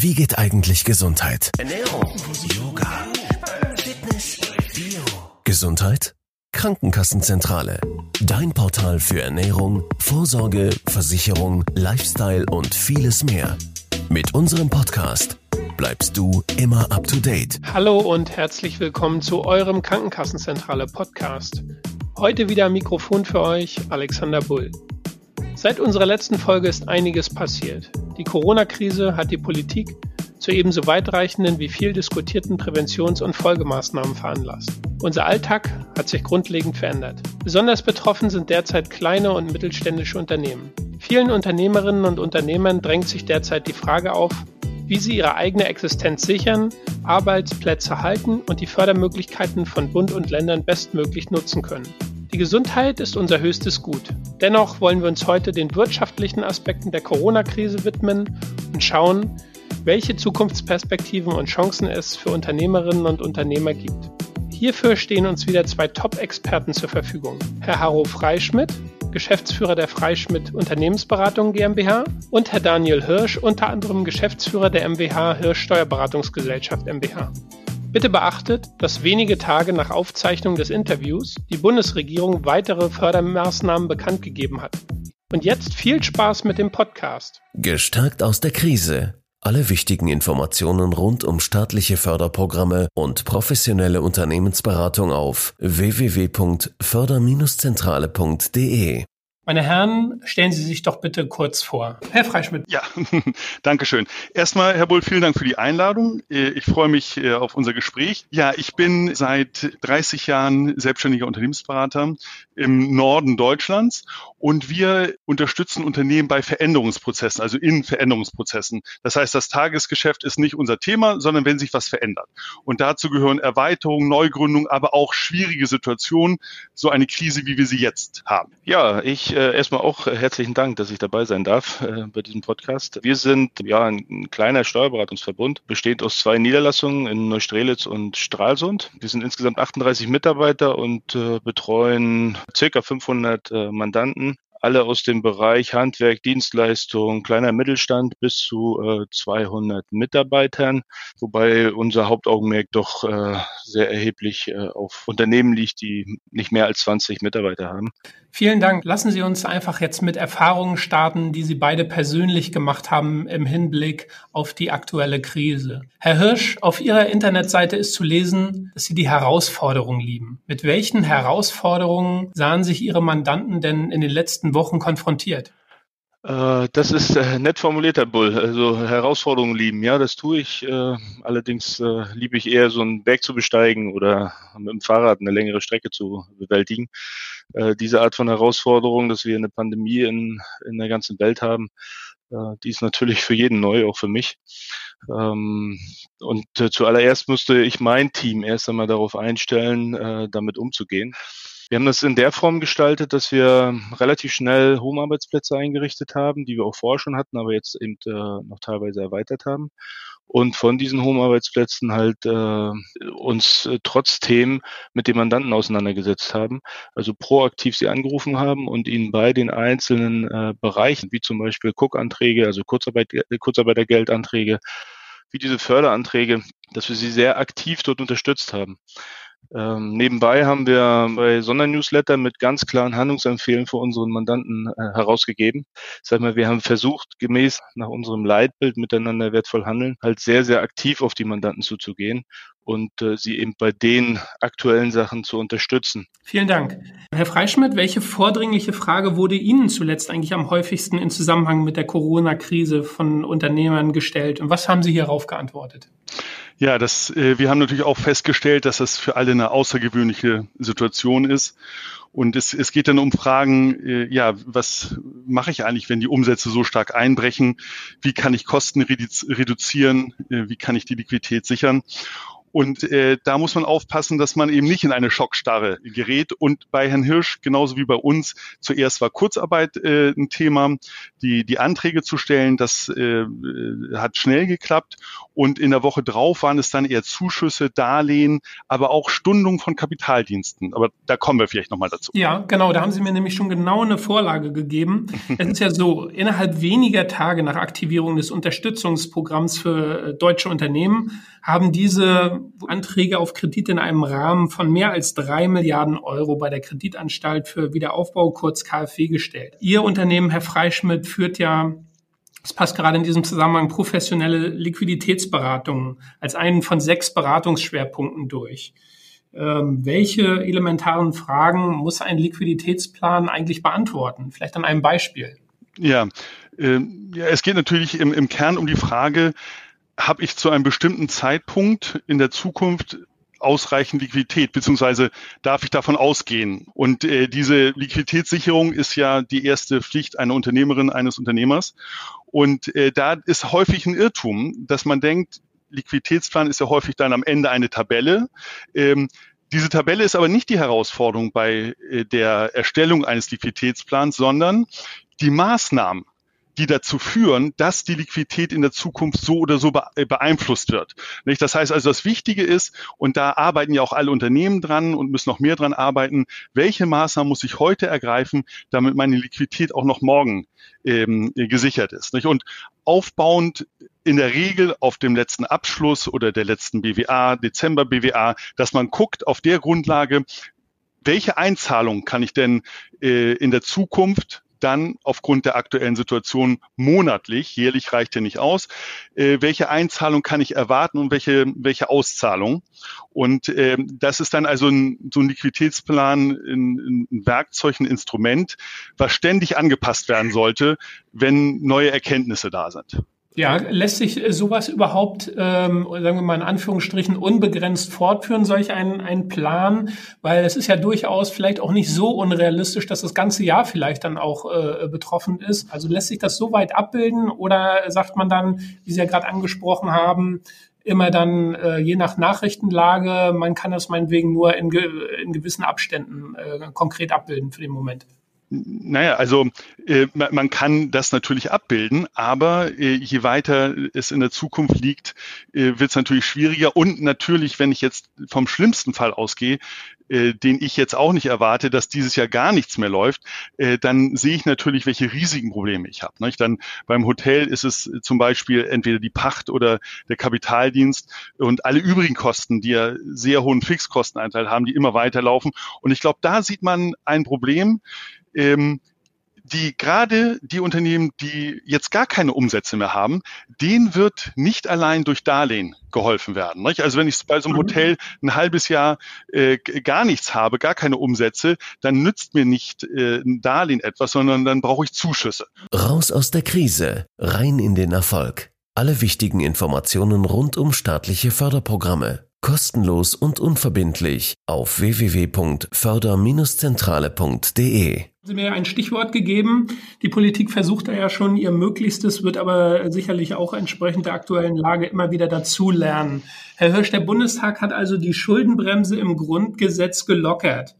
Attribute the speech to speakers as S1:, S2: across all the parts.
S1: Wie geht eigentlich Gesundheit?
S2: Ernährung, Yoga, Fitness, Bio.
S1: Gesundheit? Krankenkassenzentrale. Dein Portal für Ernährung, Vorsorge, Versicherung, Lifestyle und vieles mehr. Mit unserem Podcast bleibst du immer up to date.
S3: Hallo und herzlich willkommen zu eurem Krankenkassenzentrale Podcast. Heute wieder Mikrofon für euch Alexander Bull. Seit unserer letzten Folge ist einiges passiert. Die Corona-Krise hat die Politik zu ebenso weitreichenden wie viel diskutierten Präventions- und Folgemaßnahmen veranlasst. Unser Alltag hat sich grundlegend verändert. Besonders betroffen sind derzeit kleine und mittelständische Unternehmen. Vielen Unternehmerinnen und Unternehmern drängt sich derzeit die Frage auf, wie sie ihre eigene Existenz sichern, Arbeitsplätze halten und die Fördermöglichkeiten von Bund und Ländern bestmöglich nutzen können. Die Gesundheit ist unser höchstes Gut. Dennoch wollen wir uns heute den wirtschaftlichen Aspekten der Corona-Krise widmen und schauen, welche Zukunftsperspektiven und Chancen es für Unternehmerinnen und Unternehmer gibt. Hierfür stehen uns wieder zwei Top-Experten zur Verfügung. Herr Harro Freischmidt, Geschäftsführer der Freischmidt Unternehmensberatung GmbH und Herr Daniel Hirsch, unter anderem Geschäftsführer der MWH Hirsch Steuerberatungsgesellschaft MBH. Bitte beachtet, dass wenige Tage nach Aufzeichnung des Interviews die Bundesregierung weitere Fördermaßnahmen bekannt gegeben hat. Und jetzt viel Spaß mit dem Podcast.
S1: Gestärkt aus der Krise. Alle wichtigen Informationen rund um staatliche Förderprogramme und professionelle Unternehmensberatung auf www.förder-zentrale.de.
S3: Meine Herren, stellen Sie sich doch bitte kurz vor. Herr Freischmidt.
S4: Ja, danke schön. Erstmal, Herr Bull, vielen Dank für die Einladung. Ich freue mich äh, auf unser Gespräch. Ja, ich bin seit 30 Jahren selbstständiger Unternehmensberater im Norden Deutschlands und wir unterstützen Unternehmen bei Veränderungsprozessen, also in Veränderungsprozessen. Das heißt, das Tagesgeschäft ist nicht unser Thema, sondern wenn sich was verändert. Und dazu gehören Erweiterungen, Neugründungen, aber auch schwierige Situationen, so eine Krise, wie wir sie jetzt haben.
S5: Ja, ich äh, erstmal auch herzlichen Dank, dass ich dabei sein darf äh, bei diesem Podcast. Wir sind ja ein, ein, kleiner Steuerberatungsverbund, besteht aus zwei Niederlassungen in Neustrelitz und Stralsund. Wir sind insgesamt 38 Mitarbeiter und äh, betreuen circa 500 äh, Mandanten alle aus dem Bereich Handwerk, Dienstleistung, kleiner Mittelstand bis zu äh, 200 Mitarbeitern, wobei unser Hauptaugenmerk doch äh, sehr erheblich äh, auf Unternehmen liegt, die nicht mehr als 20 Mitarbeiter haben.
S3: Vielen Dank. Lassen Sie uns einfach jetzt mit Erfahrungen starten, die Sie beide persönlich gemacht haben im Hinblick auf die aktuelle Krise. Herr Hirsch, auf Ihrer Internetseite ist zu lesen, dass Sie die Herausforderungen lieben. Mit welchen Herausforderungen sahen sich Ihre Mandanten denn in den letzten Wochen konfrontiert?
S5: Äh, das ist äh, nett formuliert, Herr Bull. Also Herausforderungen lieben, ja, das tue ich. Äh, allerdings liebe ich eher so einen Berg zu besteigen oder mit dem Fahrrad eine längere Strecke zu bewältigen. Diese Art von Herausforderung, dass wir eine Pandemie in, in der ganzen Welt haben, die ist natürlich für jeden neu, auch für mich. Ähm, und zuallererst musste ich mein Team erst einmal darauf einstellen, damit umzugehen. Wir haben das in der Form gestaltet, dass wir relativ schnell Home-Arbeitsplätze eingerichtet haben, die wir auch vorher schon hatten, aber jetzt eben äh, noch teilweise erweitert haben. Und von diesen Home-Arbeitsplätzen halt äh, uns äh, trotzdem mit dem Mandanten auseinandergesetzt haben, also proaktiv sie angerufen haben und ihnen bei den einzelnen äh, Bereichen, wie zum Beispiel Cook-Anträge, also Kurzarbeit, Kurzarbeitergeldanträge, wie diese Förderanträge, dass wir sie sehr aktiv dort unterstützt haben. Ähm, nebenbei haben wir bei Sondernewsletter mit ganz klaren Handlungsempfehlungen für unseren Mandanten äh, herausgegeben. Sag mal, wir haben versucht, gemäß nach unserem Leitbild miteinander wertvoll handeln, halt sehr, sehr aktiv auf die Mandanten zuzugehen und äh, sie eben bei den aktuellen Sachen zu unterstützen.
S3: Vielen Dank. Herr Freischmidt, welche vordringliche Frage wurde Ihnen zuletzt eigentlich am häufigsten in Zusammenhang mit der Corona-Krise von Unternehmern gestellt und was haben Sie hierauf geantwortet?
S4: Ja, das, äh, wir haben natürlich auch festgestellt, dass das für alle eine außergewöhnliche Situation ist. Und es, es geht dann um Fragen, äh, ja, was mache ich eigentlich, wenn die Umsätze so stark einbrechen? Wie kann ich Kosten reduzieren? Äh, wie kann ich die Liquidität sichern? Und äh, da muss man aufpassen, dass man eben nicht in eine Schockstarre gerät. Und bei Herrn Hirsch, genauso wie bei uns, zuerst war Kurzarbeit äh, ein Thema, die, die Anträge zu stellen, das äh, hat schnell geklappt. Und in der Woche drauf waren es dann eher Zuschüsse, Darlehen, aber auch Stundung von Kapitaldiensten. Aber da kommen wir vielleicht nochmal dazu.
S3: Ja, genau. Da haben Sie mir nämlich schon genau eine Vorlage gegeben. es ist ja so, innerhalb weniger Tage nach Aktivierung des Unterstützungsprogramms für äh, deutsche Unternehmen haben diese Anträge auf Kredit in einem Rahmen von mehr als drei Milliarden Euro bei der Kreditanstalt für Wiederaufbau, kurz KfW, gestellt. Ihr Unternehmen, Herr Freischmidt, führt ja es passt gerade in diesem Zusammenhang professionelle Liquiditätsberatungen als einen von sechs Beratungsschwerpunkten durch. Ähm, welche elementaren Fragen muss ein Liquiditätsplan eigentlich beantworten? Vielleicht an einem Beispiel.
S4: Ja, äh, ja es geht natürlich im, im Kern um die Frage, habe ich zu einem bestimmten Zeitpunkt in der Zukunft ausreichend Liquidität, beziehungsweise darf ich davon ausgehen? Und äh, diese Liquiditätssicherung ist ja die erste Pflicht einer Unternehmerin, eines Unternehmers. Und äh, da ist häufig ein Irrtum, dass man denkt, Liquiditätsplan ist ja häufig dann am Ende eine Tabelle. Ähm, diese Tabelle ist aber nicht die Herausforderung bei äh, der Erstellung eines Liquiditätsplans, sondern die Maßnahmen, die dazu führen, dass die Liquidität in der Zukunft so oder so äh, beeinflusst wird. Das heißt also, das Wichtige ist, und da arbeiten ja auch alle Unternehmen dran und müssen noch mehr dran arbeiten, welche Maßnahmen muss ich heute ergreifen, damit meine Liquidität auch noch morgen ähm, gesichert ist. Und aufbauend in der Regel auf dem letzten Abschluss oder der letzten BWA, Dezember BWA, dass man guckt auf der Grundlage, welche Einzahlung kann ich denn äh, in der Zukunft dann aufgrund der aktuellen Situation monatlich, jährlich reicht ja nicht aus, äh, welche Einzahlung kann ich erwarten und welche, welche Auszahlung. Und äh, das ist dann also ein, so ein Liquiditätsplan, ein, ein Werkzeug, ein Instrument, was ständig angepasst werden sollte, wenn neue Erkenntnisse da sind.
S3: Ja, lässt sich äh, sowas überhaupt, ähm, sagen wir mal in Anführungsstrichen, unbegrenzt fortführen, solch ein, ein Plan? Weil es ist ja durchaus vielleicht auch nicht so unrealistisch, dass das ganze Jahr vielleicht dann auch äh, betroffen ist. Also lässt sich das so weit abbilden oder sagt man dann, wie Sie ja gerade angesprochen haben, immer dann äh, je nach Nachrichtenlage, man kann das meinetwegen nur in, ge in gewissen Abständen äh, konkret abbilden für den Moment?
S4: Naja, also äh, man kann das natürlich abbilden, aber äh, je weiter es in der Zukunft liegt, äh, wird es natürlich schwieriger. Und natürlich, wenn ich jetzt vom schlimmsten Fall ausgehe, äh, den ich jetzt auch nicht erwarte, dass dieses Jahr gar nichts mehr läuft, äh, dann sehe ich natürlich, welche riesigen Probleme ich habe. Dann beim Hotel ist es zum Beispiel entweder die Pacht oder der Kapitaldienst und alle übrigen Kosten, die ja sehr hohen Fixkostenanteil haben, die immer weiterlaufen. Und ich glaube, da sieht man ein Problem, ähm, die gerade die Unternehmen, die jetzt gar keine Umsätze mehr haben, denen wird nicht allein durch Darlehen geholfen werden. Nicht? Also wenn ich bei so einem mhm. Hotel ein halbes Jahr äh, gar nichts habe, gar keine Umsätze, dann nützt mir nicht äh, ein Darlehen etwas, sondern dann brauche ich Zuschüsse.
S1: Raus aus der Krise, rein in den Erfolg. Alle wichtigen Informationen rund um staatliche Förderprogramme. Kostenlos und unverbindlich auf www.förder-zentrale.de.
S3: Sie mir ein Stichwort gegeben. Die Politik versucht da ja schon ihr Möglichstes, wird aber sicherlich auch entsprechend der aktuellen Lage immer wieder dazulernen. Herr Hirsch, der Bundestag hat also die Schuldenbremse im Grundgesetz gelockert.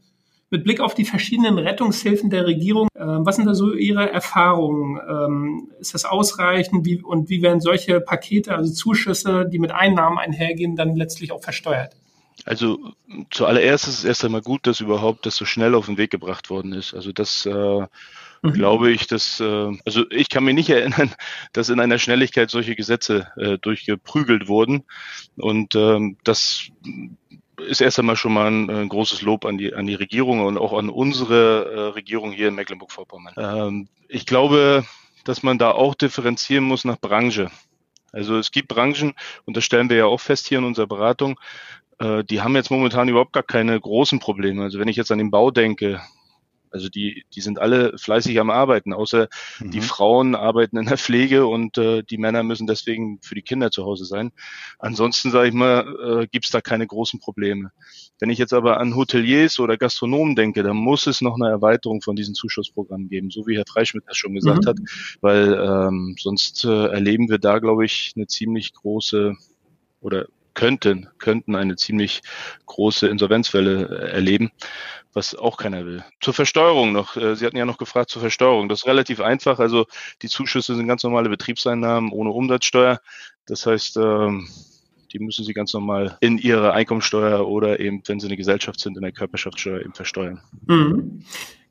S3: Mit Blick auf die verschiedenen Rettungshilfen der Regierung, äh, was sind da so Ihre Erfahrungen? Ähm, ist das ausreichend? Wie, und wie werden solche Pakete, also Zuschüsse, die mit Einnahmen einhergehen, dann letztlich auch versteuert?
S5: Also zuallererst ist es erst einmal gut, dass überhaupt das so schnell auf den Weg gebracht worden ist. Also das äh, mhm. glaube ich, dass äh, also ich kann mich nicht erinnern, dass in einer Schnelligkeit solche Gesetze äh, durchgeprügelt wurden. Und ähm, das ist erst einmal schon mal ein, ein, großes Lob an die, an die Regierung und auch an unsere äh, Regierung hier in Mecklenburg-Vorpommern. Ähm, ich glaube, dass man da auch differenzieren muss nach Branche. Also es gibt Branchen, und das stellen wir ja auch fest hier in unserer Beratung, äh, die haben jetzt momentan überhaupt gar keine großen Probleme. Also wenn ich jetzt an den Bau denke, also die, die sind alle fleißig am Arbeiten, außer mhm. die Frauen arbeiten in der Pflege und äh, die Männer müssen deswegen für die Kinder zu Hause sein. Ansonsten, sage ich mal, äh, gibt da keine großen Probleme. Wenn ich jetzt aber an Hoteliers oder Gastronomen denke, dann muss es noch eine Erweiterung von diesen Zuschussprogrammen geben, so wie Herr Freischmidt das schon gesagt mhm. hat, weil ähm, sonst äh, erleben wir da, glaube ich, eine ziemlich große oder könnten, könnten eine ziemlich große Insolvenzwelle äh, erleben, was auch keiner will. Zur Versteuerung noch. Äh, Sie hatten ja noch gefragt zur Versteuerung. Das ist relativ einfach. Also die Zuschüsse sind ganz normale Betriebseinnahmen ohne Umsatzsteuer. Das heißt, ähm, die müssen Sie ganz normal in Ihre Einkommensteuer oder eben, wenn Sie eine Gesellschaft sind, in der Körperschaftssteuer eben versteuern.
S3: Mhm.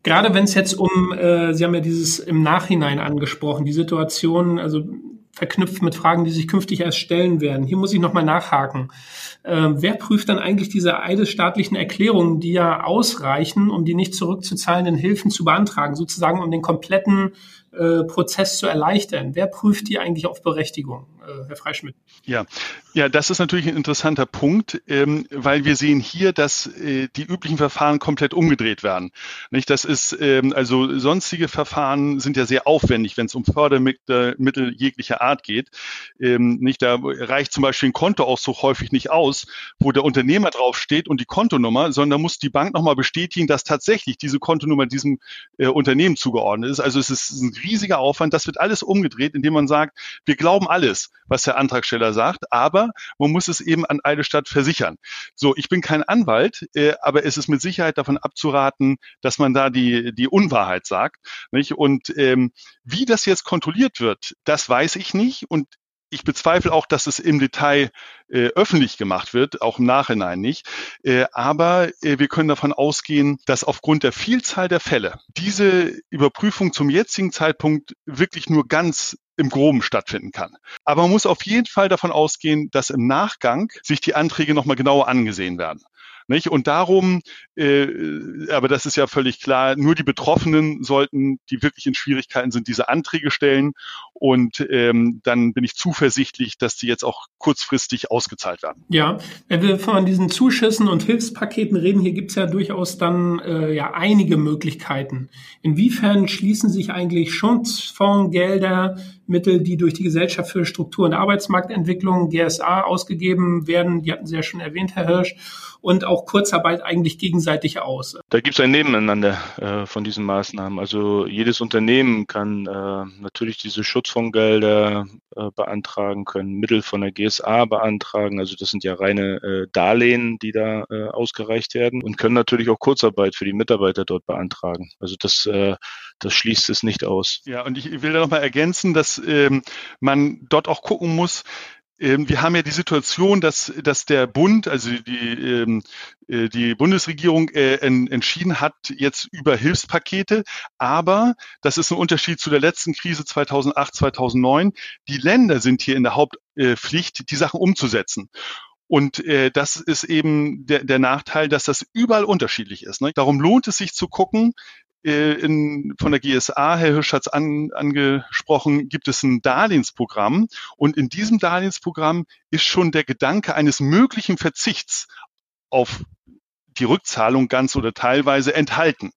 S3: Gerade wenn es jetzt um, äh, Sie haben ja dieses im Nachhinein angesprochen, die Situation, also verknüpft mit Fragen, die sich künftig erst stellen werden. Hier muss ich nochmal nachhaken. Äh, wer prüft dann eigentlich diese eidesstaatlichen Erklärungen, die ja ausreichen, um die nicht zurückzuzahlenden Hilfen zu beantragen, sozusagen um den kompletten äh, Prozess zu erleichtern? Wer prüft die eigentlich auf Berechtigung, Herr Freischmidt?
S4: Ja, ja, das ist natürlich ein interessanter Punkt, ähm, weil wir sehen hier, dass äh, die üblichen Verfahren komplett umgedreht werden. Nicht, das ist ähm, also sonstige Verfahren sind ja sehr aufwendig, wenn es um Fördermittel jeglicher Art geht. Ähm, nicht, da reicht zum Beispiel ein Kontoauszug häufig nicht aus, wo der Unternehmer draufsteht und die Kontonummer, sondern muss die Bank nochmal bestätigen, dass tatsächlich diese Kontonummer diesem äh, Unternehmen zugeordnet ist. Also es ist ein riesiger Aufwand. Das wird alles umgedreht, indem man sagt, wir glauben alles, was der Antragsteller sagt, aber man muss es eben an Eidesstadt versichern. So, ich bin kein Anwalt, äh, aber es ist mit Sicherheit davon abzuraten, dass man da die, die Unwahrheit sagt. Nicht? Und ähm, wie das jetzt kontrolliert wird, das weiß ich nicht. Und ich bezweifle auch, dass es im Detail äh, öffentlich gemacht wird, auch im Nachhinein nicht. Äh, aber äh, wir können davon ausgehen, dass aufgrund der Vielzahl der Fälle diese Überprüfung zum jetzigen Zeitpunkt wirklich nur ganz im Groben stattfinden kann. Aber man muss auf jeden Fall davon ausgehen, dass im Nachgang sich die Anträge nochmal genauer angesehen werden. Nicht? Und darum, äh, aber das ist ja völlig klar, nur die Betroffenen sollten, die wirklich in Schwierigkeiten sind, diese Anträge stellen. Und ähm, dann bin ich zuversichtlich, dass die jetzt auch kurzfristig ausgezahlt werden.
S3: Ja, wenn wir von diesen Zuschüssen und Hilfspaketen reden, hier gibt es ja durchaus dann äh, ja einige Möglichkeiten. Inwiefern schließen sich eigentlich Schutzfondsgelder, Mittel, die durch die Gesellschaft für Struktur- und Arbeitsmarktentwicklung, GSA, ausgegeben werden, die hatten Sie ja schon erwähnt, Herr Hirsch, und auch Kurzarbeit eigentlich gegenseitig aus?
S5: Da gibt es ein Nebeneinander äh, von diesen Maßnahmen. Also jedes Unternehmen kann äh, natürlich diese Schutzfondsgelder äh, beantragen, können Mittel von der GSA beantragen. Also das sind ja reine äh, Darlehen, die da äh, ausgereicht werden und können natürlich auch Kurzarbeit für die Mitarbeiter dort beantragen. Also das, äh, das schließt es nicht aus.
S4: Ja, und ich will da nochmal ergänzen, dass ähm, man dort auch gucken muss, ähm, wir haben ja die Situation, dass, dass der Bund, also die, ähm, äh, die Bundesregierung äh, entschieden hat jetzt über Hilfspakete. Aber das ist ein Unterschied zu der letzten Krise 2008, 2009. Die Länder sind hier in der Hauptpflicht, die Sachen umzusetzen. Und äh, das ist eben der, der Nachteil, dass das überall unterschiedlich ist. Ne? Darum lohnt es sich zu gucken, äh, in, von der GSA, Herr Hirsch hat es an, angesprochen, gibt es ein Darlehensprogramm. Und in diesem Darlehensprogramm ist schon der Gedanke eines möglichen Verzichts auf die Rückzahlung ganz oder teilweise enthalten.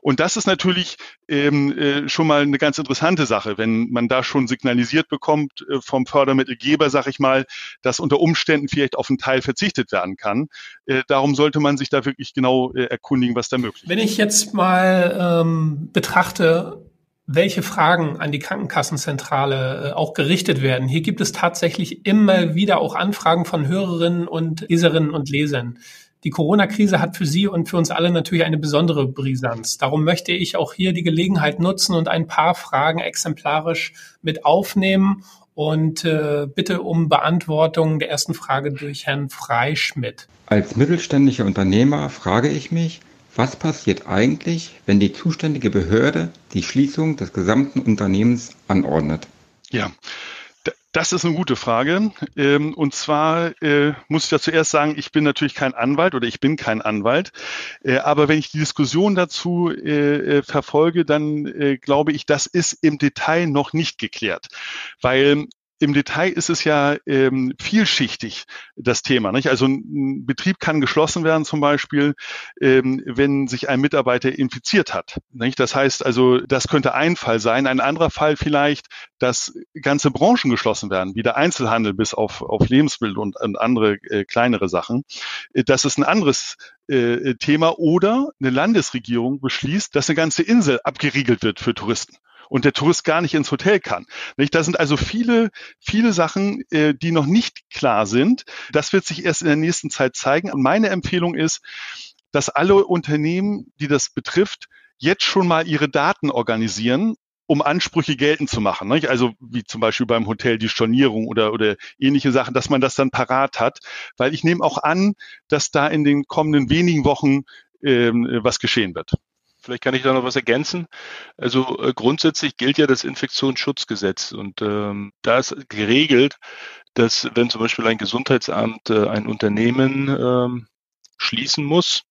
S4: Und das ist natürlich ähm, äh, schon mal eine ganz interessante Sache, wenn man da schon signalisiert bekommt äh, vom Fördermittelgeber, sag ich mal, dass unter Umständen vielleicht auf einen Teil verzichtet werden kann. Äh, darum sollte man sich da wirklich genau äh, erkundigen, was da möglich ist.
S3: Wenn ich jetzt mal ähm, betrachte, welche Fragen an die Krankenkassenzentrale äh, auch gerichtet werden. Hier gibt es tatsächlich immer wieder auch Anfragen von Hörerinnen und Leserinnen und Lesern. Die Corona-Krise hat für Sie und für uns alle natürlich eine besondere Brisanz. Darum möchte ich auch hier die Gelegenheit nutzen und ein paar Fragen exemplarisch mit aufnehmen und äh, bitte um Beantwortung der ersten Frage durch Herrn Freischmidt.
S6: Als mittelständischer Unternehmer frage ich mich, was passiert eigentlich, wenn die zuständige Behörde die Schließung des gesamten Unternehmens anordnet?
S4: Ja, das ist eine gute Frage. Ähm, und zwar äh, muss ich da zuerst sagen, ich bin natürlich kein Anwalt oder ich bin kein Anwalt. Äh, aber wenn ich die Diskussion dazu äh, verfolge, dann glaube ich, das ist im Detail noch nicht geklärt. Weil im Detail ist es ja ähm, vielschichtig, das Thema. Nicht? Also ein Betrieb kann geschlossen werden, zum Beispiel, ähm, wenn sich ein Mitarbeiter infiziert hat. Nicht? Das heißt also, das könnte ein Fall sein. Ein anderer Fall vielleicht, dass ganze Branchen geschlossen werden, wie der Einzelhandel bis auf, auf Lebensmittel und, und andere äh, kleinere Sachen. Das ist ein anderes äh, Thema. Oder eine Landesregierung beschließt, dass eine ganze Insel abgeriegelt wird für Touristen. Und der Tourist gar nicht ins Hotel kann. Nicht? Da sind also viele, viele Sachen, äh, die noch nicht klar sind. Das wird sich erst in der nächsten Zeit zeigen. Und meine Empfehlung ist, dass alle Unternehmen, die das betrifft, jetzt schon mal ihre Daten organisieren um Ansprüche geltend zu machen. Nicht? Also wie zum Beispiel beim Hotel die Stornierung oder, oder ähnliche Sachen, dass man das dann parat hat. Weil ich nehme auch an, dass da in den kommenden wenigen Wochen ähm, was geschehen wird.
S5: Vielleicht kann ich da noch was ergänzen. Also äh, grundsätzlich gilt ja das Infektionsschutzgesetz und ähm, da ist geregelt, dass wenn zum Beispiel ein Gesundheitsamt äh, ein Unternehmen ähm, schließen muss,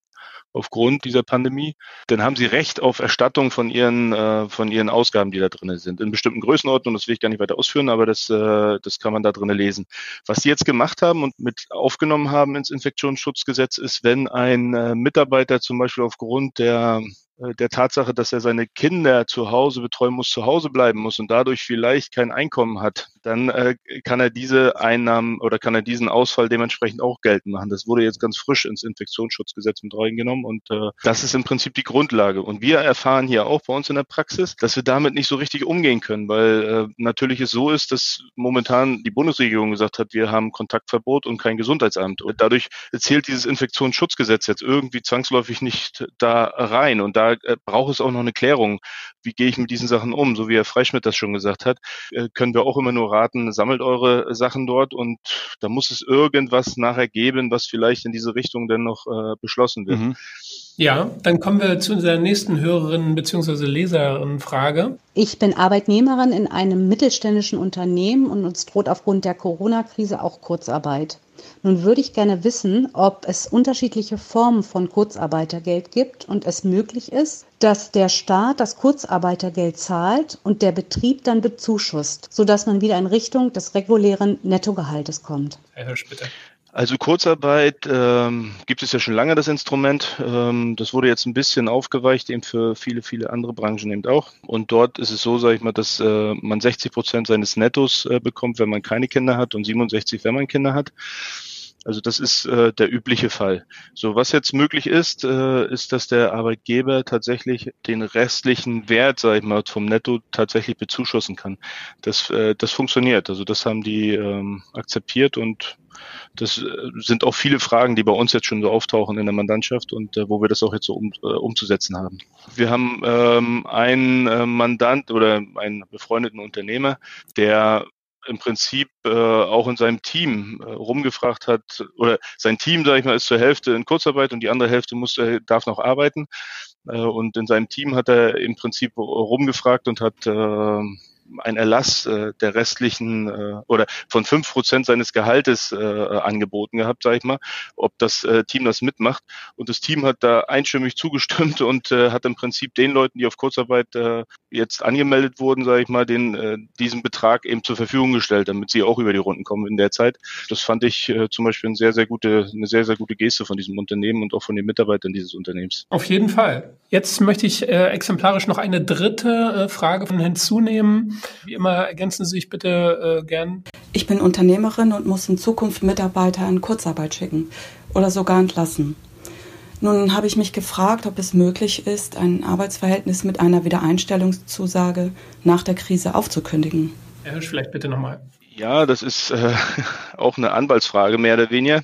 S5: aufgrund dieser Pandemie, dann haben sie Recht auf Erstattung von ihren, äh, von ihren Ausgaben, die da drin sind. In bestimmten Größenordnungen, das will ich gar nicht weiter ausführen, aber das, äh, das kann man da drin lesen. Was sie jetzt gemacht haben und mit aufgenommen haben ins Infektionsschutzgesetz ist, wenn ein äh, Mitarbeiter zum Beispiel aufgrund der der Tatsache, dass er seine Kinder zu Hause betreuen muss, zu Hause bleiben muss und dadurch vielleicht kein Einkommen hat, dann äh, kann er diese Einnahmen oder kann er diesen Ausfall dementsprechend auch geltend machen. Das wurde jetzt ganz frisch ins Infektionsschutzgesetz mit reingenommen und äh, das ist im Prinzip die Grundlage. Und wir erfahren hier auch bei uns in der Praxis, dass wir damit nicht so richtig umgehen können, weil äh, natürlich es so ist, dass momentan die Bundesregierung gesagt hat, wir haben Kontaktverbot und kein Gesundheitsamt. Und dadurch zählt dieses Infektionsschutzgesetz jetzt irgendwie zwangsläufig nicht da rein. Und da äh, braucht es auch noch eine Klärung. Wie gehe ich mit diesen Sachen um? So wie Herr Freischmidt das schon gesagt hat, äh, können wir auch immer nur raten, sammelt eure Sachen dort und da muss es irgendwas nachher geben, was vielleicht in diese Richtung dann noch äh, beschlossen wird. Mhm.
S3: Ja, dann kommen wir zu unserer nächsten Hörerin bzw. Leserin-Frage.
S7: Ich bin Arbeitnehmerin in einem mittelständischen Unternehmen und uns droht aufgrund der Corona-Krise auch Kurzarbeit. Nun würde ich gerne wissen, ob es unterschiedliche Formen von Kurzarbeitergeld gibt und es möglich ist, dass der Staat das Kurzarbeitergeld zahlt und der Betrieb dann bezuschusst, sodass man wieder in Richtung des regulären Nettogehaltes kommt.
S5: Herr Hirsch, bitte. Also Kurzarbeit ähm, gibt es ja schon lange das Instrument. Ähm, das wurde jetzt ein bisschen aufgeweicht eben für viele, viele andere Branchen eben auch. Und dort ist es so, sage ich mal, dass äh, man 60 Prozent seines Nettos äh, bekommt, wenn man keine Kinder hat und 67, wenn man Kinder hat. Also das ist äh, der übliche Fall. So, was jetzt möglich ist, äh, ist, dass der Arbeitgeber tatsächlich den restlichen Wert, sage ich mal, vom Netto tatsächlich bezuschussen kann. Das, äh, das funktioniert. Also das haben die ähm, akzeptiert und das äh, sind auch viele Fragen, die bei uns jetzt schon so auftauchen in der Mandantschaft und äh, wo wir das auch jetzt so um, äh, umzusetzen haben. Wir haben ähm, einen äh, Mandant oder einen befreundeten Unternehmer, der im Prinzip äh, auch in seinem Team äh, rumgefragt hat, oder sein Team, sage ich mal, ist zur Hälfte in Kurzarbeit und die andere Hälfte muss, äh, darf noch arbeiten. Äh, und in seinem Team hat er im Prinzip rumgefragt und hat äh, ein Erlass äh, der restlichen äh, oder von fünf Prozent seines Gehaltes äh, angeboten gehabt, sage ich mal, ob das äh, Team das mitmacht. Und das Team hat da einstimmig zugestimmt und äh, hat im Prinzip den Leuten, die auf Kurzarbeit äh, jetzt angemeldet wurden, sage ich mal, den äh, diesen Betrag eben zur Verfügung gestellt, damit sie auch über die Runden kommen in der Zeit. Das fand ich äh, zum Beispiel eine sehr, sehr gute, eine sehr, sehr gute Geste von diesem Unternehmen und auch von den Mitarbeitern dieses Unternehmens.
S3: Auf jeden Fall. Jetzt möchte ich äh, exemplarisch noch eine dritte äh, Frage von hinzunehmen. Wie immer ergänzen Sie sich bitte äh, gern.
S8: Ich bin Unternehmerin und muss in Zukunft Mitarbeiter in Kurzarbeit schicken oder sogar entlassen. Nun habe ich mich gefragt, ob es möglich ist, ein Arbeitsverhältnis mit einer Wiedereinstellungszusage nach der Krise aufzukündigen.
S3: Herr Hirsch, vielleicht bitte nochmal.
S5: Ja, das ist äh, auch eine Anwaltsfrage, mehr oder weniger.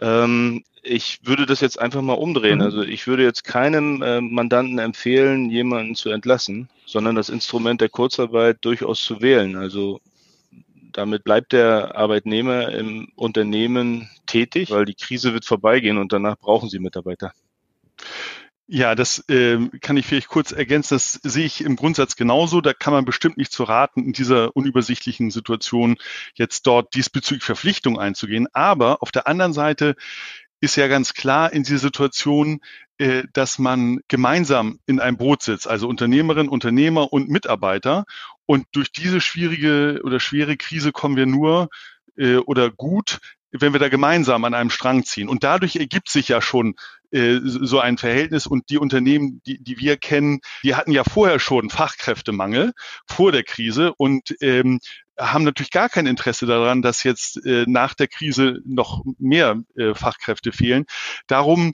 S5: Ähm, ich würde das jetzt einfach mal umdrehen. Mhm. Also ich würde jetzt keinem äh, Mandanten empfehlen, jemanden zu entlassen, sondern das Instrument der Kurzarbeit durchaus zu wählen. Also damit bleibt der Arbeitnehmer im Unternehmen tätig, weil die Krise wird vorbeigehen und danach brauchen sie Mitarbeiter.
S4: Ja, das äh, kann ich vielleicht kurz ergänzen. Das sehe ich im Grundsatz genauso. Da kann man bestimmt nicht zu raten, in dieser unübersichtlichen Situation jetzt dort diesbezüglich Verpflichtungen einzugehen. Aber auf der anderen Seite ist ja ganz klar in dieser Situation, äh, dass man gemeinsam in einem Boot sitzt, also Unternehmerin, Unternehmer und Mitarbeiter. Und durch diese schwierige oder schwere Krise kommen wir nur äh, oder gut, wenn wir da gemeinsam an einem Strang ziehen. Und dadurch ergibt sich ja schon äh, so ein Verhältnis. Und die Unternehmen, die, die wir kennen, die hatten ja vorher schon Fachkräftemangel vor der Krise und ähm, haben natürlich gar kein Interesse daran, dass jetzt äh, nach der Krise noch mehr äh, Fachkräfte fehlen. Darum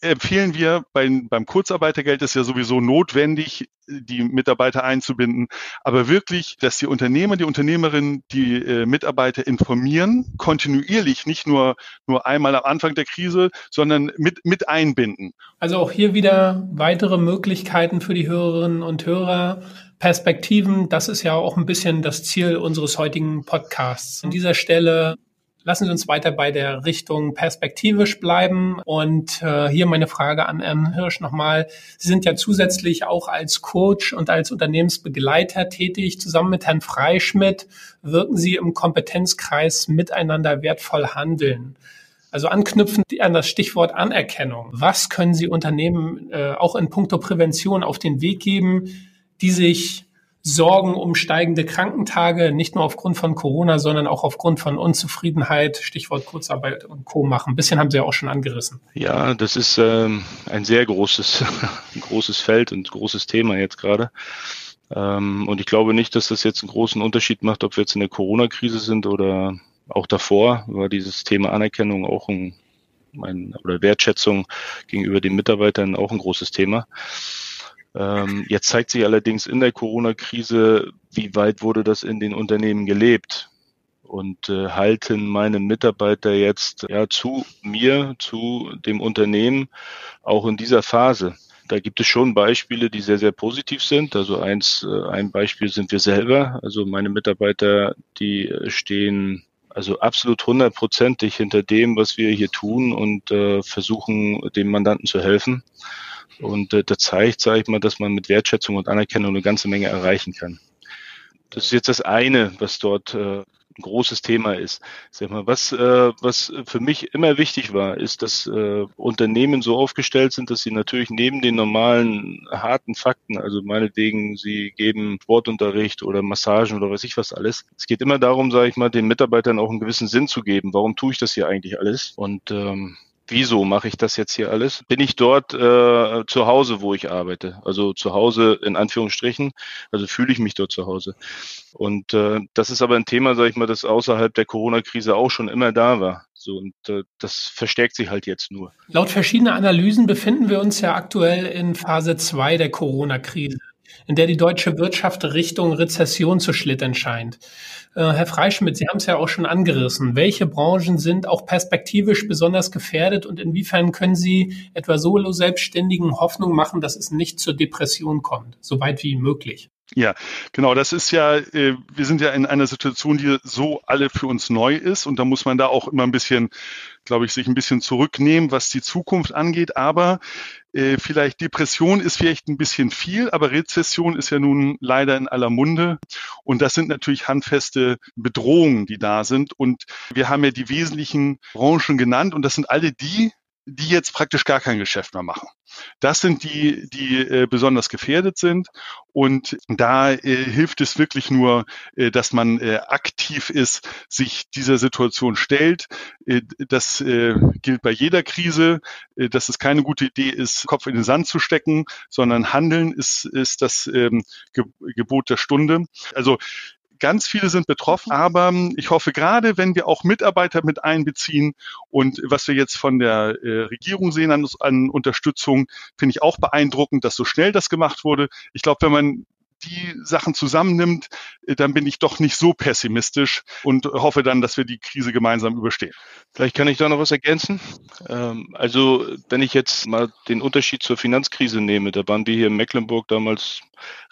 S4: empfehlen wir beim, beim Kurzarbeitergeld ist ja sowieso notwendig, die Mitarbeiter einzubinden, aber wirklich, dass die Unternehmer, die Unternehmerinnen, die äh, Mitarbeiter informieren, kontinuierlich, nicht nur, nur einmal am Anfang der Krise, sondern mit, mit einbinden.
S3: Also auch hier wieder weitere Möglichkeiten für die Hörerinnen und Hörer, Perspektiven, das ist ja auch ein bisschen das Ziel unseres heutigen Podcasts. An dieser Stelle lassen Sie uns weiter bei der Richtung perspektivisch bleiben. Und äh, hier meine Frage an Herrn Hirsch nochmal. Sie sind ja zusätzlich auch als Coach und als Unternehmensbegleiter tätig. Zusammen mit Herrn Freischmidt wirken Sie im Kompetenzkreis miteinander wertvoll handeln. Also anknüpfend an das Stichwort Anerkennung. Was können Sie Unternehmen äh, auch in puncto Prävention auf den Weg geben, die sich Sorgen um steigende Krankentage, nicht nur aufgrund von Corona, sondern auch aufgrund von Unzufriedenheit, Stichwort Kurzarbeit und Co. machen. Ein bisschen haben Sie ja auch schon angerissen.
S5: Ja, das ist ähm, ein sehr großes, großes Feld und großes Thema jetzt gerade. Ähm, und ich glaube nicht, dass das jetzt einen großen Unterschied macht, ob wir jetzt in der Corona-Krise sind oder auch davor, war dieses Thema Anerkennung auch ein, ein oder Wertschätzung gegenüber den Mitarbeitern auch ein großes Thema. Ähm, jetzt zeigt sich allerdings in der Corona-Krise, wie weit wurde das in den Unternehmen gelebt und äh, halten meine Mitarbeiter jetzt ja zu mir, zu dem Unternehmen, auch in dieser Phase. Da gibt es schon Beispiele, die sehr, sehr positiv sind. Also eins, äh, ein Beispiel sind wir selber. Also meine Mitarbeiter, die stehen also absolut hundertprozentig hinter dem, was wir hier tun und äh, versuchen, dem Mandanten zu helfen. Und äh, das zeigt, sage ich mal, dass man mit Wertschätzung und Anerkennung eine ganze Menge erreichen kann. Das ist jetzt das eine, was dort äh, ein großes Thema ist. Sag mal, was, äh, was für mich immer wichtig war, ist, dass äh, Unternehmen so aufgestellt sind, dass sie natürlich neben den normalen harten Fakten, also meinetwegen, sie geben Sportunterricht oder Massagen oder weiß ich was alles. Es geht immer darum, sage ich mal, den Mitarbeitern auch einen gewissen Sinn zu geben. Warum tue ich das hier eigentlich alles? Und ähm, wieso mache ich das jetzt hier alles? Bin ich dort äh, zu Hause, wo ich arbeite? Also zu Hause in Anführungsstrichen, also fühle ich mich dort zu Hause. Und äh, das ist aber ein Thema, sage ich mal, das außerhalb der Corona-Krise auch schon immer da war. So, und äh, das verstärkt sich halt jetzt nur.
S3: Laut verschiedener Analysen befinden wir uns ja aktuell in Phase 2 der Corona-Krise in der die deutsche Wirtschaft Richtung Rezession zu schlittern scheint. Äh, Herr Freischmidt, Sie haben es ja auch schon angerissen. Welche Branchen sind auch perspektivisch besonders gefährdet und inwiefern können Sie etwa Solo-Selbstständigen Hoffnung machen, dass es nicht zur Depression kommt, soweit wie möglich?
S4: Ja, genau. Das ist ja, äh, wir sind ja in einer Situation, die so alle für uns neu ist und da muss man da auch immer ein bisschen, glaube ich, sich ein bisschen zurücknehmen, was die Zukunft angeht. Aber äh, vielleicht Depression ist vielleicht ein bisschen viel, aber Rezession ist ja nun leider in aller Munde und das sind natürlich handfeste Bedrohungen, die da sind. Und wir haben ja die wesentlichen Branchen genannt und das sind alle die, die jetzt praktisch gar kein Geschäft mehr machen. Das sind die, die äh, besonders gefährdet sind. Und da äh, hilft es wirklich nur, äh, dass man äh, aktiv ist, sich dieser Situation stellt. Äh, das äh, gilt bei jeder Krise, dass es keine gute Idee ist, Kopf in den Sand zu stecken, sondern Handeln ist, ist das ähm, Ge Gebot der Stunde. Also Ganz viele sind betroffen, aber ich hoffe gerade, wenn wir auch Mitarbeiter mit einbeziehen und was wir jetzt von der äh, Regierung sehen an, an Unterstützung, finde ich auch beeindruckend, dass so schnell das gemacht wurde. Ich glaube, wenn man die Sachen zusammennimmt, äh, dann bin ich doch nicht so pessimistisch und hoffe dann, dass wir die Krise gemeinsam überstehen.
S5: Vielleicht kann ich da noch was ergänzen. Ähm, also wenn ich jetzt mal den Unterschied zur Finanzkrise nehme, da waren wir hier in Mecklenburg damals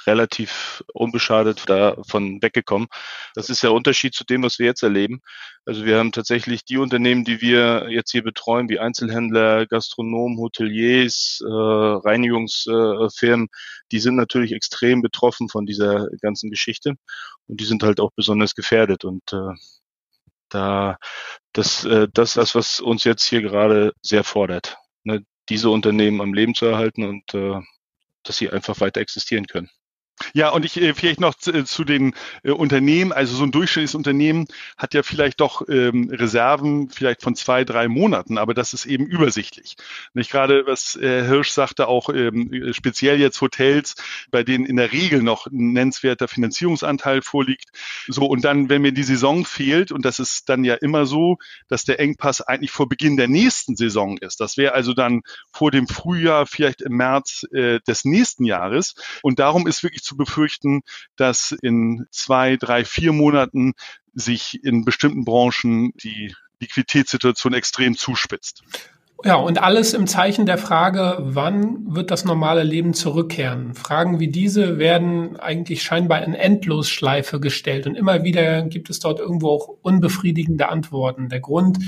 S5: relativ unbeschadet davon weggekommen. Das ist der Unterschied zu dem, was wir jetzt erleben. Also wir haben tatsächlich die Unternehmen, die wir jetzt hier betreuen, wie Einzelhändler, Gastronomen, Hoteliers, äh, Reinigungsfirmen, die sind natürlich extrem betroffen von dieser ganzen Geschichte und die sind halt auch besonders gefährdet und äh, da das, äh, das das, was uns jetzt hier gerade sehr fordert, ne? diese Unternehmen am Leben zu erhalten und äh, dass sie einfach weiter existieren können.
S4: Ja, und ich äh, vielleicht noch zu, äh, zu den äh, Unternehmen, also so ein durchschnittliches Unternehmen hat ja vielleicht doch ähm, Reserven vielleicht von zwei, drei Monaten, aber das ist eben übersichtlich. Nicht gerade, was äh, Hirsch sagte, auch ähm, speziell jetzt Hotels, bei denen in der Regel noch ein nennenswerter Finanzierungsanteil vorliegt. So, und dann, wenn mir die Saison fehlt, und das ist dann ja immer so, dass der Engpass eigentlich vor Beginn der nächsten Saison ist. Das wäre also dann vor dem Frühjahr, vielleicht im März äh, des nächsten Jahres. Und darum ist wirklich zu befürchten, dass in zwei, drei, vier Monaten sich in bestimmten Branchen die Liquiditätssituation extrem zuspitzt.
S3: Ja, und alles im Zeichen der Frage, wann wird das normale Leben zurückkehren? Fragen wie diese werden eigentlich scheinbar in Endlosschleife gestellt und immer wieder gibt es dort irgendwo auch unbefriedigende Antworten. Der Grund,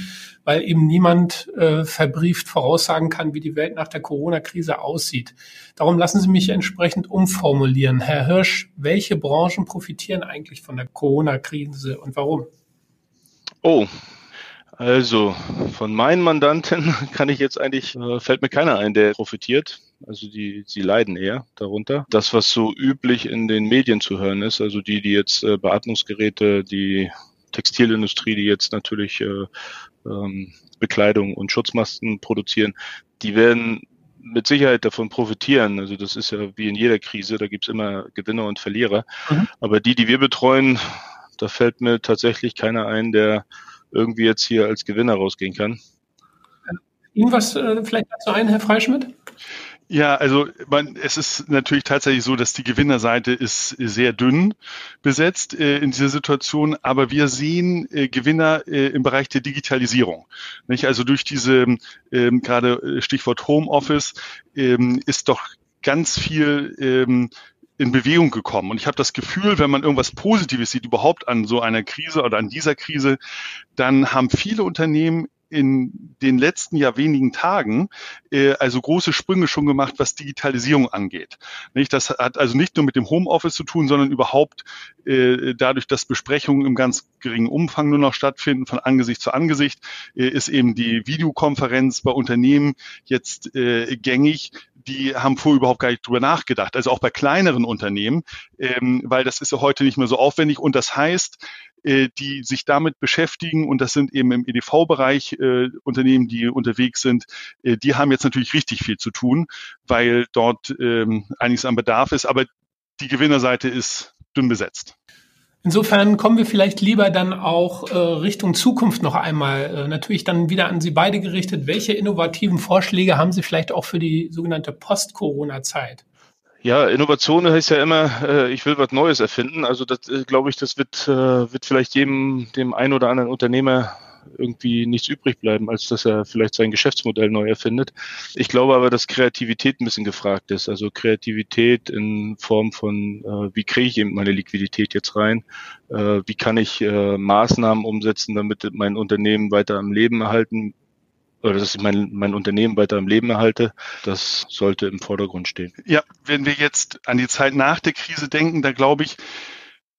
S3: weil eben niemand äh, verbrieft voraussagen kann, wie die Welt nach der Corona-Krise aussieht. Darum lassen Sie mich entsprechend umformulieren. Herr Hirsch, welche Branchen profitieren eigentlich von der Corona-Krise und warum?
S5: Oh, also von meinen Mandanten kann ich jetzt eigentlich, äh, fällt mir keiner ein, der profitiert. Also die, sie leiden eher darunter. Das, was so üblich in den Medien zu hören ist, also die, die jetzt äh, Beatmungsgeräte, die Textilindustrie, die jetzt natürlich äh, ähm, Bekleidung und Schutzmasken produzieren, die werden mit Sicherheit davon profitieren. Also das ist ja wie in jeder Krise, da gibt's immer Gewinner und Verlierer. Mhm. Aber die, die wir betreuen, da fällt mir tatsächlich keiner ein, der irgendwie jetzt hier als Gewinner rausgehen kann.
S3: Irgendwas äh, vielleicht dazu ein, Herr Freischmidt?
S4: Ja, also man, es ist natürlich tatsächlich so, dass die Gewinnerseite ist sehr dünn besetzt äh, in dieser Situation, aber wir sehen äh, Gewinner äh, im Bereich der Digitalisierung. Nicht? Also durch diese ähm, gerade äh, Stichwort Homeoffice ähm, ist doch ganz viel ähm, in Bewegung gekommen. Und ich habe das Gefühl, wenn man irgendwas Positives sieht, überhaupt an so einer Krise oder an dieser Krise, dann haben viele Unternehmen in den letzten ja wenigen Tagen äh, also große Sprünge schon gemacht, was Digitalisierung angeht. Nicht? Das hat also nicht nur mit dem Homeoffice zu tun, sondern überhaupt äh, dadurch, dass Besprechungen im ganz geringen Umfang nur noch stattfinden, von Angesicht zu Angesicht, äh, ist eben die Videokonferenz bei Unternehmen jetzt äh, gängig, die haben vorher überhaupt gar nicht drüber nachgedacht. Also auch bei kleineren Unternehmen, ähm, weil das ist ja heute nicht mehr so aufwendig. Und das heißt, äh, die sich damit beschäftigen, und das sind eben im EDV-Bereich äh, Unternehmen, die unterwegs sind, äh, die haben jetzt natürlich richtig viel zu tun, weil dort ähm, einiges an Bedarf ist. Aber die Gewinnerseite ist dünn besetzt.
S3: Insofern kommen wir vielleicht lieber dann auch äh, Richtung Zukunft noch einmal. Äh, natürlich dann wieder an Sie beide gerichtet. Welche innovativen Vorschläge haben Sie vielleicht auch für die sogenannte Post-Corona-Zeit?
S5: Ja, Innovation heißt ja immer, äh, ich will was Neues erfinden. Also das äh, glaube ich, das wird, äh, wird vielleicht jedem, dem ein oder anderen Unternehmer irgendwie nichts übrig bleiben, als dass er vielleicht sein Geschäftsmodell neu erfindet. Ich glaube aber, dass Kreativität ein bisschen gefragt ist. Also Kreativität in Form von, äh, wie kriege ich eben meine Liquidität jetzt rein? Äh, wie kann ich äh, Maßnahmen umsetzen, damit mein Unternehmen weiter am Leben erhalten oder dass ich mein, mein Unternehmen weiter am Leben erhalte, das sollte im Vordergrund stehen.
S4: Ja, wenn wir jetzt an die Zeit nach der Krise denken, da glaube ich,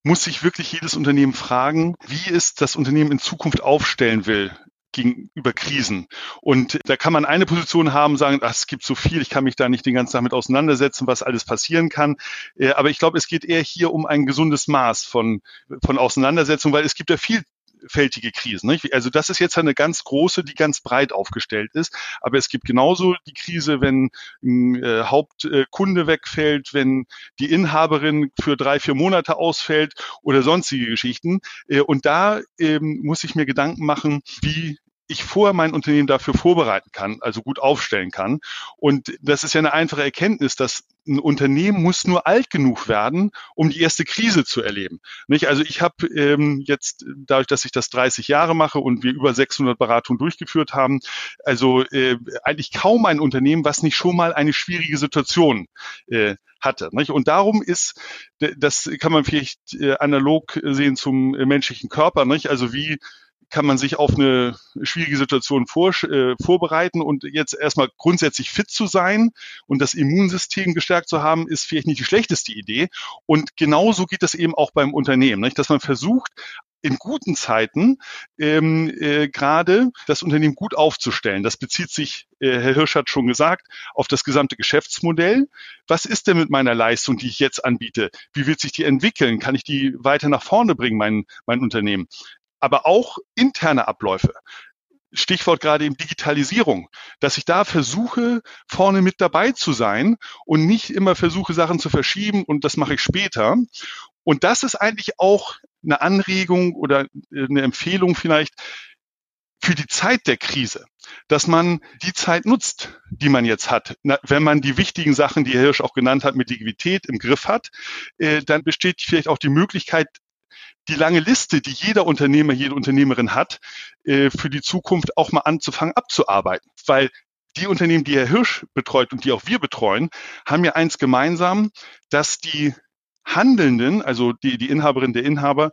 S4: muss sich wirklich jedes Unternehmen fragen, wie es das Unternehmen in Zukunft aufstellen will gegenüber Krisen. Und da kann man eine Position haben, sagen, ach, es gibt so viel, ich kann mich da nicht den ganzen Tag mit auseinandersetzen, was alles passieren kann. Äh, aber ich glaube, es geht eher hier um ein gesundes Maß von, von Auseinandersetzung, weil es gibt ja viel vielfältige Krisen. Nicht? Also das ist jetzt eine ganz große, die ganz breit aufgestellt ist. Aber es gibt genauso die Krise, wenn ein äh, Hauptkunde wegfällt, wenn die Inhaberin für drei, vier Monate ausfällt oder sonstige Geschichten. Äh, und da ähm, muss ich mir Gedanken machen, wie ich vorher mein Unternehmen dafür vorbereiten kann, also gut aufstellen kann. Und das ist ja eine einfache Erkenntnis, dass ein Unternehmen muss nur alt genug werden, um die erste Krise zu erleben. Nicht? Also ich habe ähm, jetzt, dadurch, dass ich das 30 Jahre mache und wir über 600 Beratungen durchgeführt haben, also äh, eigentlich kaum ein Unternehmen, was nicht schon mal eine schwierige Situation äh, hatte. Nicht? Und darum ist, das kann man vielleicht äh, analog sehen zum menschlichen Körper, nicht? also wie kann man sich auf eine schwierige Situation vor, äh, vorbereiten und jetzt erstmal grundsätzlich fit zu sein und das Immunsystem gestärkt zu haben, ist vielleicht nicht die schlechteste Idee. Und genauso geht es eben auch beim Unternehmen, nicht? dass man versucht, in guten Zeiten ähm, äh, gerade das Unternehmen gut aufzustellen. Das bezieht sich, äh, Herr Hirsch hat schon gesagt, auf das gesamte Geschäftsmodell. Was ist denn mit meiner Leistung, die ich jetzt anbiete? Wie wird sich die entwickeln? Kann ich die weiter nach vorne bringen, mein, mein Unternehmen? Aber auch interne Abläufe. Stichwort gerade eben Digitalisierung, dass ich da versuche, vorne mit dabei zu sein und nicht immer versuche, Sachen zu verschieben und das mache ich später. Und das ist eigentlich auch eine Anregung oder eine Empfehlung vielleicht für die Zeit der Krise, dass man die Zeit nutzt, die man jetzt hat. Na, wenn man die wichtigen Sachen, die Herr Hirsch auch genannt hat, mit Liquidität im Griff hat, äh, dann besteht vielleicht auch die Möglichkeit, die lange Liste, die jeder Unternehmer, jede Unternehmerin hat, äh, für die Zukunft auch mal anzufangen abzuarbeiten. Weil die Unternehmen, die Herr Hirsch betreut und die auch wir betreuen, haben ja eins gemeinsam, dass die Handelnden, also die, die Inhaberin der Inhaber,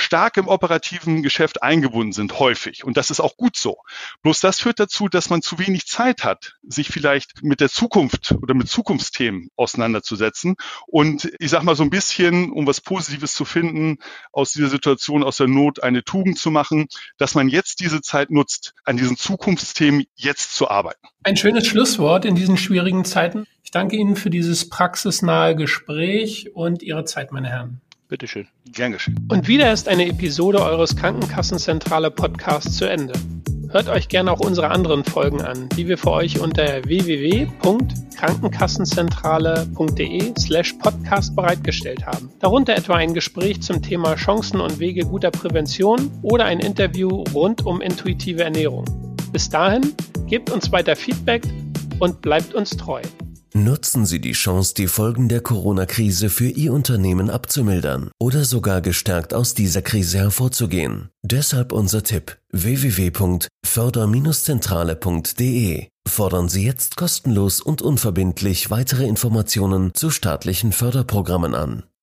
S4: stark im operativen Geschäft eingebunden sind, häufig. Und das ist auch gut so. Bloß das führt dazu, dass man zu wenig Zeit hat, sich vielleicht mit der Zukunft oder mit Zukunftsthemen auseinanderzusetzen. Und ich sage mal so ein bisschen, um was Positives zu finden, aus dieser Situation, aus der Not eine Tugend zu machen, dass man jetzt diese Zeit nutzt, an diesen Zukunftsthemen jetzt zu arbeiten.
S3: Ein schönes Schlusswort in diesen schwierigen Zeiten. Ich danke Ihnen für dieses praxisnahe Gespräch und Ihre Zeit, meine Herren.
S5: Bitteschön.
S4: Gern geschehen.
S3: Und wieder ist eine Episode eures Krankenkassenzentrale Podcasts zu Ende. Hört euch gerne auch unsere anderen Folgen an, die wir für euch unter www.krankenkassenzentrale.de slash podcast bereitgestellt haben. Darunter etwa ein Gespräch zum Thema Chancen und Wege guter Prävention oder ein Interview rund um intuitive Ernährung. Bis dahin, gebt uns weiter Feedback und bleibt uns treu.
S1: Nutzen Sie die Chance, die Folgen der Corona-Krise für Ihr Unternehmen abzumildern oder sogar gestärkt aus dieser Krise hervorzugehen. Deshalb unser Tipp www.förder-zentrale.de. Fordern Sie jetzt kostenlos und unverbindlich weitere Informationen zu staatlichen Förderprogrammen an.